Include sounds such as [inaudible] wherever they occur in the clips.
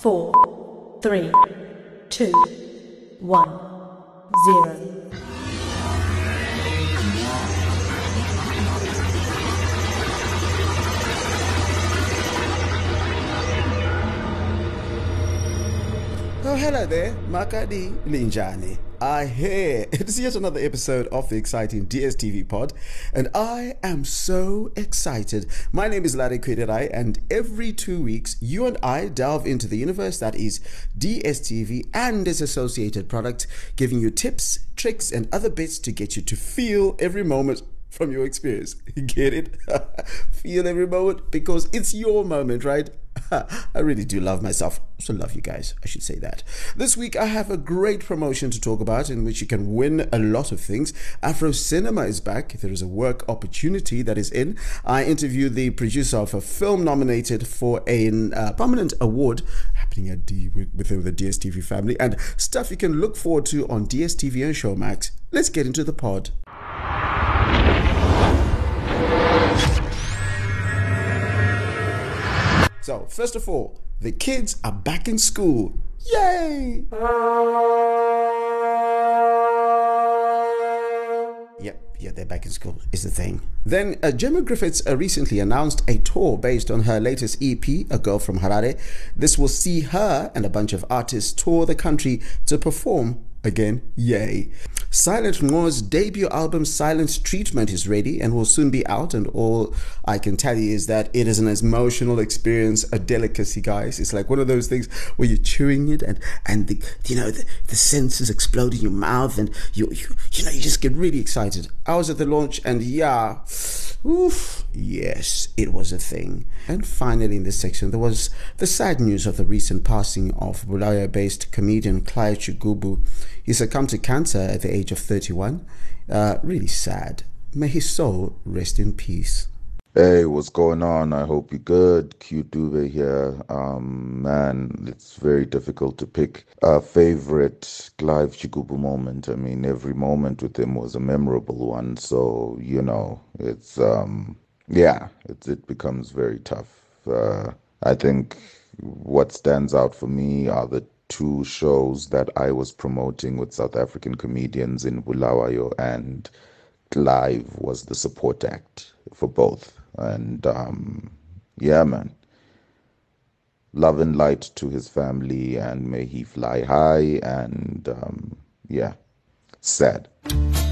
four, three, two, one, zero. Oh, hello there, Makadi Linjani. I hear [laughs] it is yet another episode of the exciting DSTV pod, and I am so excited. My name is Larry Kwirirai, and every two weeks, you and I delve into the universe that is DSTV and its associated products, giving you tips, tricks, and other bits to get you to feel every moment from your experience. [laughs] Get it? [laughs] feel every moment because it's your moment, right? [laughs] I really do love myself. So love you guys. I should say that. This week I have a great promotion to talk about in which you can win a lot of things. Afro Cinema is back. There is a work opportunity that is in. I interviewed the producer of a film nominated for a uh, prominent award happening at D within the DSTV family and stuff you can look forward to on DSTV and Showmax. Let's get into the pod. So, first of all, the kids are back in school. Yay! Yep, yeah, they're back in school, is the thing. Then, uh, Gemma Griffiths uh, recently announced a tour based on her latest EP, A Girl from Harare. This will see her and a bunch of artists tour the country to perform again. Yay. Silent Moore's debut album Silent Treatment is ready and will soon be out. And all I can tell you is that it is an emotional experience, a delicacy, guys. It's like one of those things where you're chewing it and, and the, you know, the, the senses explode in your mouth and you, you, you know, you just get really excited. I was at the launch and yeah, oof, yes, it was a thing. And finally, in this section, there was the sad news of the recent passing of Bulawayo based comedian Clive Chigubu. He succumbed to cancer at the age of 31. Uh, really sad. May his soul rest in peace. Hey, what's going on? I hope you're good. Q Dube here. Um, man, it's very difficult to pick a favorite Clive Chigubu moment. I mean, every moment with him was a memorable one. So, you know, it's, um, yeah, it's, it becomes very tough. Uh, I think what stands out for me are the two shows that I was promoting with South African comedians in Bulawayo and Clive was the support act for both. And um, yeah, man. Love and light to his family, and may he fly high. And um, yeah, sad.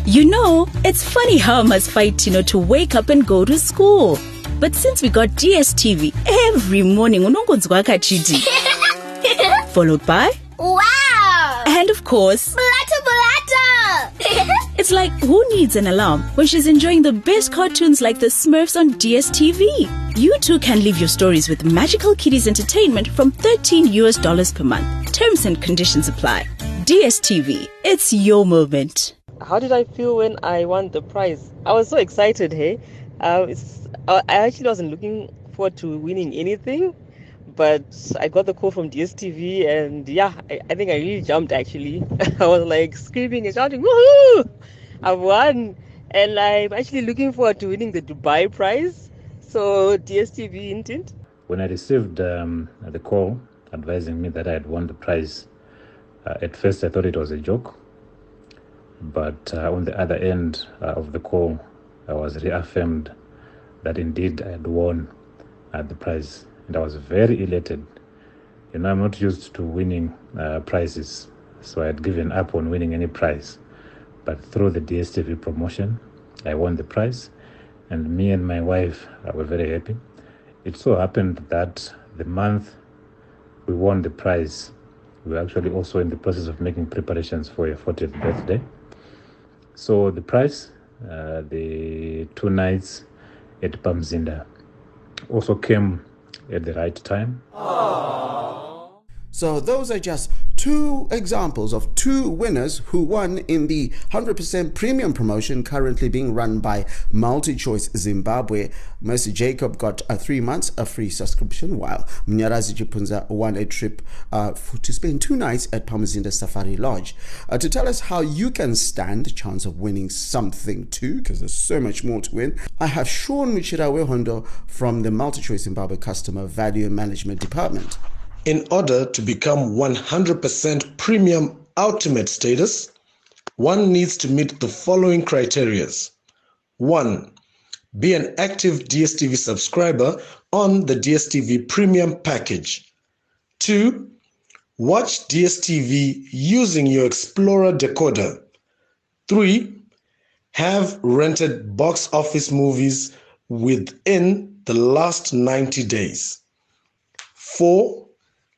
You know, it's funny how I must fight, you know, to wake up and go to school. But since we got DSTV, every morning unongonzwa kachiti. [laughs] Followed by, Wow! and of course, Blatter blatter! [laughs] it's like who needs an alarm when she's enjoying the best cartoons like the Smurfs on DSTV? You too can live your stories with Magical Kitties Entertainment from 13 US dollars per month. Terms and conditions apply. DSTV, it's your moment. How did I feel when I won the prize? I was so excited, hey. Uh, I actually wasn't looking forward to winning anything, but I got the call from DSTV, and yeah, I, I think I really jumped actually. [laughs] I was like screaming and shouting, woohoo! I've won! And I'm actually looking forward to winning the Dubai prize. So, DSTV intent. When I received um, the call advising me that I had won the prize, uh, at first I thought it was a joke. But uh, on the other end uh, of the call, I was reaffirmed that indeed I had won the prize. And I was very elated. You know, I'm not used to winning uh, prizes, so I had given up on winning any prize. But through the DSTV promotion, I won the prize, and me and my wife uh, were very happy. It so happened that the month we won the prize, we were actually also in the process of making preparations for a 40th birthday. So the price, uh, the two nights at Pamuzinda, also came at the right time. So those are just two examples of two winners who won in the 100% premium promotion currently being run by MultiChoice Zimbabwe. Mercy Jacob got a three months a free subscription, while Munyaradzi Chipunza won a trip uh, f- to spend two nights at Pamuzinda Safari Lodge. Uh, to tell us how you can stand a chance of winning something too, because there's so much more to win, I have Sean Muchirawe Hondo from the MultiChoice Zimbabwe Customer Value Management Department. In order to become 100% premium ultimate status, one needs to meet the following criterias. 1. Be an active DSTV subscriber on the DSTV Premium package. 2. Watch DSTV using your Explorer decoder. 3. Have rented box office movies within the last 90 days. 4.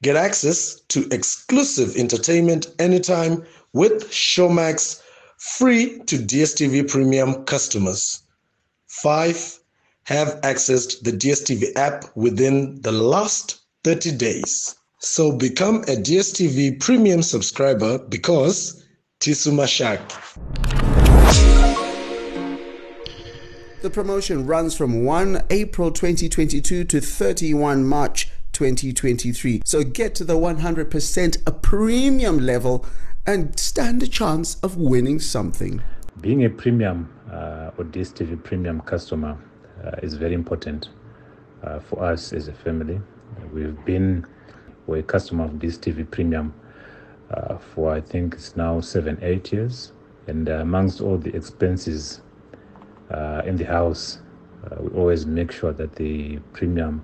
Get access to exclusive entertainment anytime with Showmax free to DSTV Premium customers. 5. Have accessed the DSTV app within the last 30 days. So become a DSTV Premium subscriber because Tisumashak. The promotion runs from 1 April 2022 to 31 March 2023. So get to the 100% a premium level and stand a chance of winning something. Being a premium uh, or DSTV premium customer uh, is very important uh, for us as a family. We've been we're a customer of DSTV premium uh, for I think it's now seven, eight years. And uh, amongst all the expenses uh, in the house, we always make sure that the premium,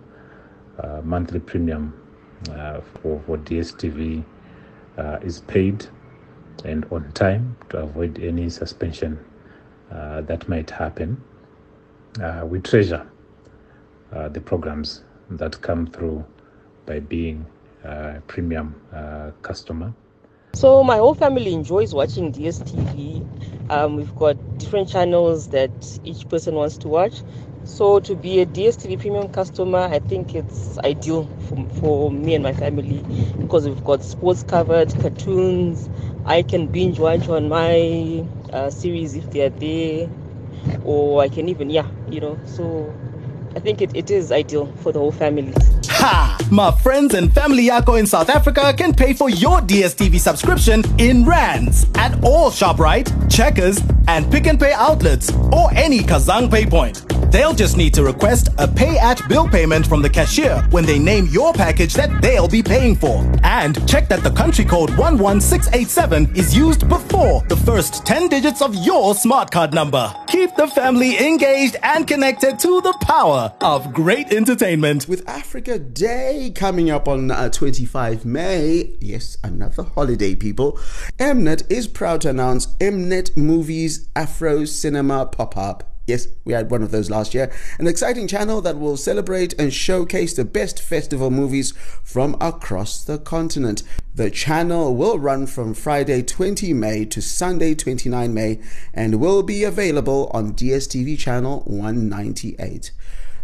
monthly premium for, for DSTV is paid and on time to avoid any suspension uh, that might happen. Uh, we treasure uh, the programs that come through by being a premium uh, customer. So my whole family enjoys watching DSTV. Um, we've got different channels that each person wants to watch. So to be a DSTV premium customer, I think it's ideal for, for me and my family because we've got sports covered, cartoons. I can binge watch on my uh, series if they're there, or I can even, yeah, you know. So I think it, it is ideal for the whole family. Ha! My friends and family Yako in South Africa can pay for your DSTV subscription in rands at all ShopRite, Checkers, and Pick n Pay outlets or any Kazang pay point. They'll just need to request a pay at bill payment from the cashier when they name your package that they'll be paying for. And check that the country code 11687 is used before the first 10 digits of your smart card number. Keep the family engaged and connected to the power of great entertainment. With Africa Day coming up on uh, 25 May, yes, another holiday, people, Mnet is proud to announce Mnet Movies Afro Cinema Pop Up Yes, we had one of those last year. An exciting channel that will celebrate and showcase the best festival movies from across the continent. The channel will run from Friday 20 May to Sunday 29 May and will be available on DSTV channel 198.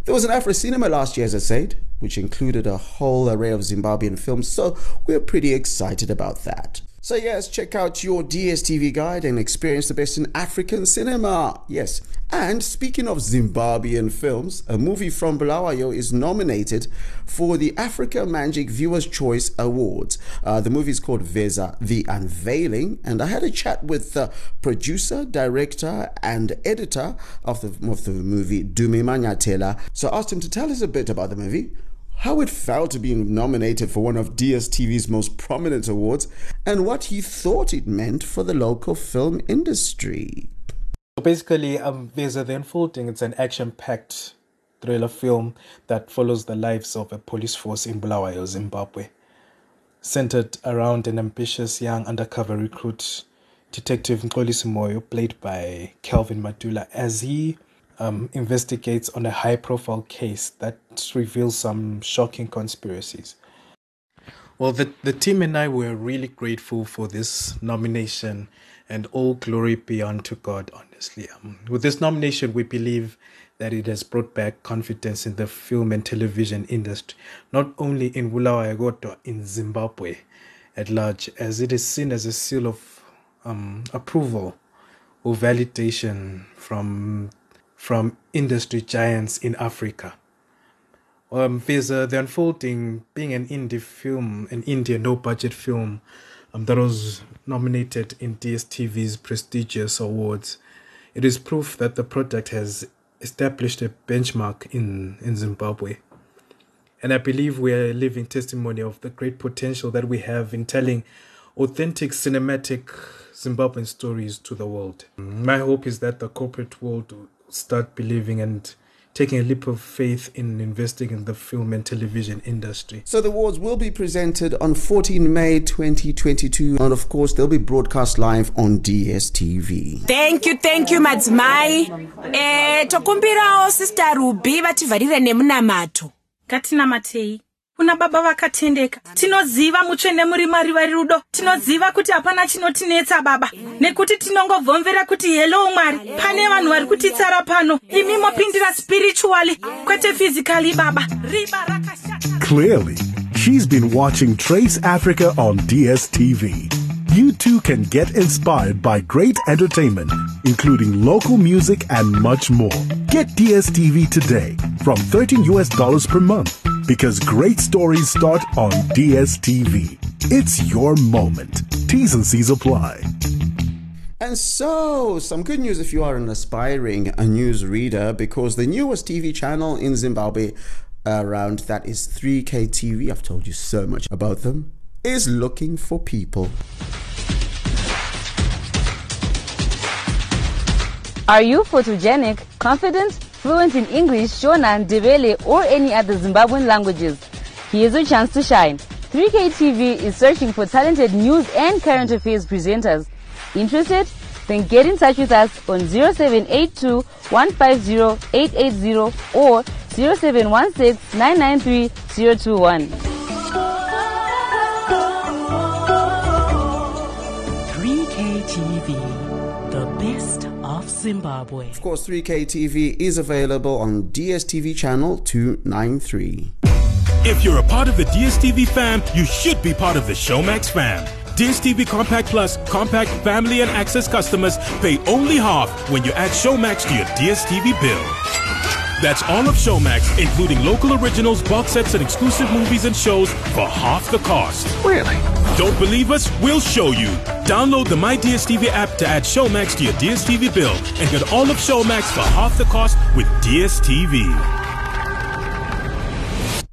There was an Afro cinema last year, as I said, which included a whole array of Zimbabwean films, so we're pretty excited about that. So, yes, check out your DSTV guide and experience the best in African cinema. Yes. And speaking of Zimbabwean films, a movie from Bulawayo is nominated for the Africa Magic Viewers' Choice Awards. Uh, the movie is called Veza The Unveiling, and I had a chat with the producer, director, and editor of the, of the movie, Dumi Manyatela. So I asked him to tell us a bit about the movie how it felt to be nominated for one of DSTV's most prominent awards, and what he thought it meant for the local film industry. So Basically, um, there's a The Unfolding. It's an action-packed thriller film that follows the lives of a police force in Bulawayo, Zimbabwe, centered around an ambitious young undercover recruit, Detective Nkolisi Moyo, played by Kelvin Madula, as he um, investigates on a high profile case that reveals some shocking conspiracies. Well, the, the team and I were really grateful for this nomination, and all glory be unto God, honestly. Um, with this nomination, we believe that it has brought back confidence in the film and television industry, not only in Bulawayo, but in Zimbabwe at large, as it is seen as a seal of um, approval or validation from from industry giants in Africa. Um, there's uh, The Unfolding being an indie film, an Indian no budget film um, that was nominated in DSTV's prestigious awards. It is proof that the project has established a benchmark in, in Zimbabwe. And I believe we are living testimony of the great potential that we have in telling authentic cinematic Zimbabwean stories to the world. My hope is that the corporate world start believing and taking a leap of faith in investing in the film and television industry. So the awards will be presented on 14 May 2022 and of course they'll be broadcast live on DSTV. thank you thank you madzimai eh, tokumbirawo sister ruby vativharire nemunamato ngatinamatei kuna baba vakatendeka. Tinoziva mutsvene muri mwari vari rudo. Tinoziva kuti hapana chinotinetsa baba. Nekuti tinongobvomvera kuti hello mwari pane vanhu vari kutitsara pano. Imi mopindira spiritually kwete physically baba. Riba rakashata. Clearly, she's been watching Trace Africa on DSTV. You too can get inspired by great entertainment, including local music and much more. Get DSTV today from 13 US dollars per month because great stories start on DSTV. It's your moment. T's and C's apply. And so, some good news if you are an aspiring a news reader, because the newest TV channel in Zimbabwe around that is 3K TV. I've told you so much about them. Is looking for people. Are you photogenic, confident, fluent in English, Shona, Ndebele, or any other Zimbabwean languages? Here's your chance to shine. 3K TV is searching for talented news and current affairs presenters. Interested? Then get in touch with us on 0782 150 880 or 0716 993 021. 3K TV, the best of Zimbabwe. Of course, 3K TV is available on DSTV channel 293. If you're a part of the DSTV fam, you should be part of the Showmax fam. DSTV Compact Plus, Compact Family and Access customers pay only half when you add Showmax to your DSTV bill. That's all of Showmax, including local originals, box sets, and exclusive movies and shows for half the cost. Really? Don't believe us? We'll show you. Download the My DSTV app to add Showmax to your DSTV bill and get all of Showmax for half the cost with DSTV.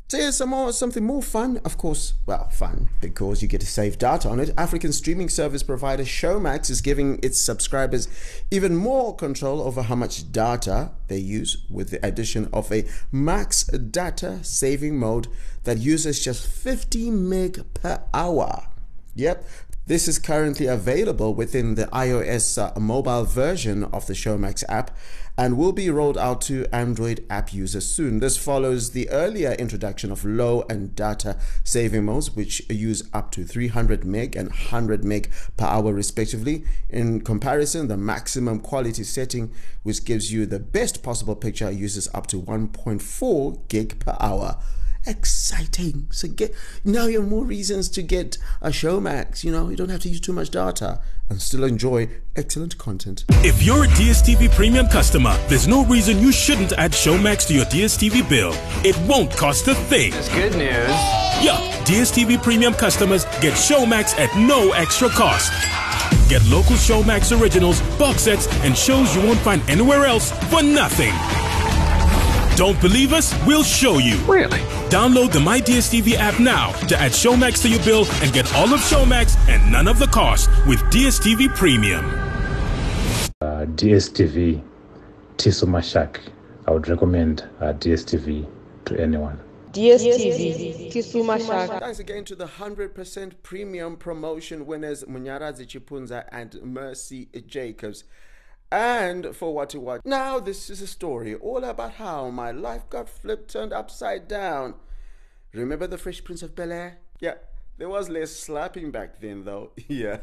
So here's some more, something more fun, of course. Well, fun because you get to save data on it. African streaming service provider Showmax is giving its subscribers even more control over how much data they use with the addition of a max data saving mode that uses just 50 meg per hour. Yep. This is currently available within the iOS uh, mobile version of the Showmax app and will be rolled out to Android app users soon. This follows the earlier introduction of low and data saving modes, which use up to 300 meg and 100 meg per hour, respectively. In comparison, the maximum quality setting, which gives you the best possible picture, uses up to 1.4 gig per hour exciting. So get now you have more reasons to get a Showmax. You know, you don't have to use too much data and still enjoy excellent content. If you're a DSTV premium customer, there's no reason you shouldn't add Showmax to your DSTV bill. It won't cost a thing. That's good news. Yeah, DSTV premium customers get Showmax at no extra cost. Get local Showmax originals, box sets, and shows you won't find anywhere else for nothing. Don't believe us? We'll show you. Really? Download the My DSTV app now to add Showmax to your bill and get all of Showmax and none of the cost with DSTV Premium. uh, DSTV Tiso Mashak. I would recommend uh, DSTV to anyone. DSTV, Kisuma Shaka. Thanks again to the 100% premium promotion winners Munyaradzi Chipunza and Mercy Jacobs. And for what to watch. Now, this is a story all about how my life got flipped, turned upside down. Remember the Fresh Prince of Bel Air? Yeah, there was less slapping back then, though. [laughs] Yeah,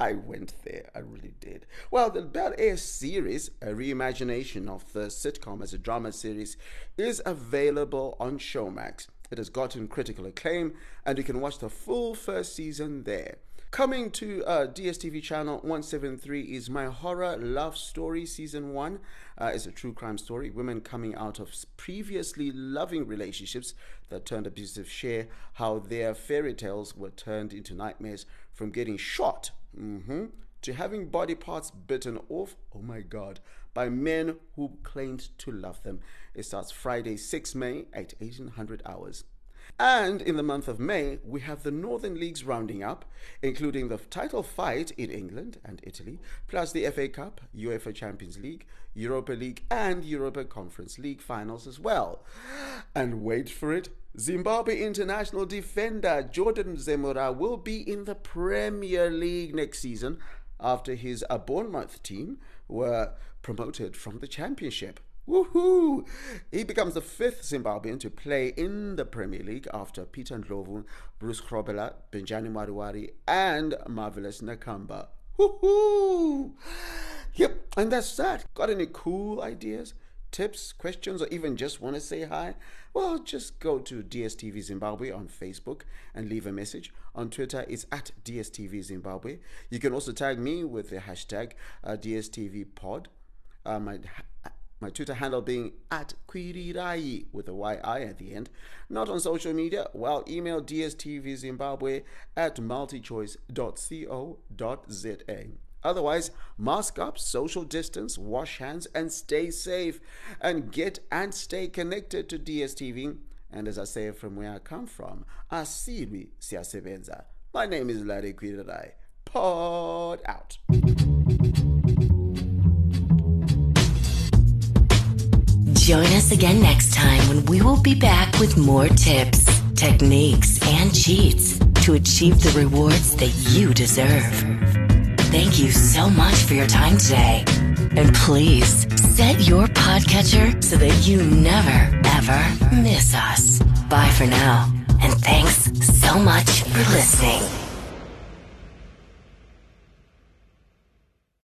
I went there. I really did. Well, the Bel Air series, a reimagination of the sitcom as a drama series, is available on Showmax. It has gotten critical acclaim, and you can watch the full first season there. Coming to uh, DSTV channel 173 is My Horror Love Story Season 1. Uh, it's a true crime story. Women coming out of previously loving relationships that turned abusive share how their fairy tales were turned into nightmares from getting shot. hmm to having body parts bitten off, oh my god, by men who claimed to love them. It starts Friday, 6 May at 1800 hours. And in the month of May, we have the Northern Leagues rounding up, including the title fight in England and Italy, plus the FA Cup, UEFA Champions League, Europa League, and Europa Conference League finals as well. And wait for it, Zimbabwe international defender Jordan Zemura will be in the Premier League next season after his Bournemouth team were promoted from the Championship. Woohoo! He becomes the fifth Zimbabwean to play in the Premier League after Peter Ndlovu, Bruce Grobbelaar, Benjani Mwaruwari, and Marvelous Nakamba. Woohoo! Yep, and that's that. Got any cool ideas? tips, questions, or even just want to say hi, well, just go to DSTV Zimbabwe on Facebook and leave a message. On Twitter, it's at DSTV Zimbabwe. You can also tag me with the hashtag uh, DSTV Pod. Uh, my, my Twitter handle being at Kwirirai with a YI at the end. Not on social media, well, email dstvzimbabwe at multichoice.co.za. Otherwise, mask up, social distance, wash hands, and stay safe. And get and stay connected to DSTV. And as I say from where I come from, asiri siyasebenza. My name is Larry Kwirirai. Pod out. Join us again next time when we will be back with more tips, techniques, and cheats to achieve the rewards that you deserve. Thank you so much for your time today. And please set your podcatcher so that you never, ever miss us. Bye for now. And thanks so much for listening.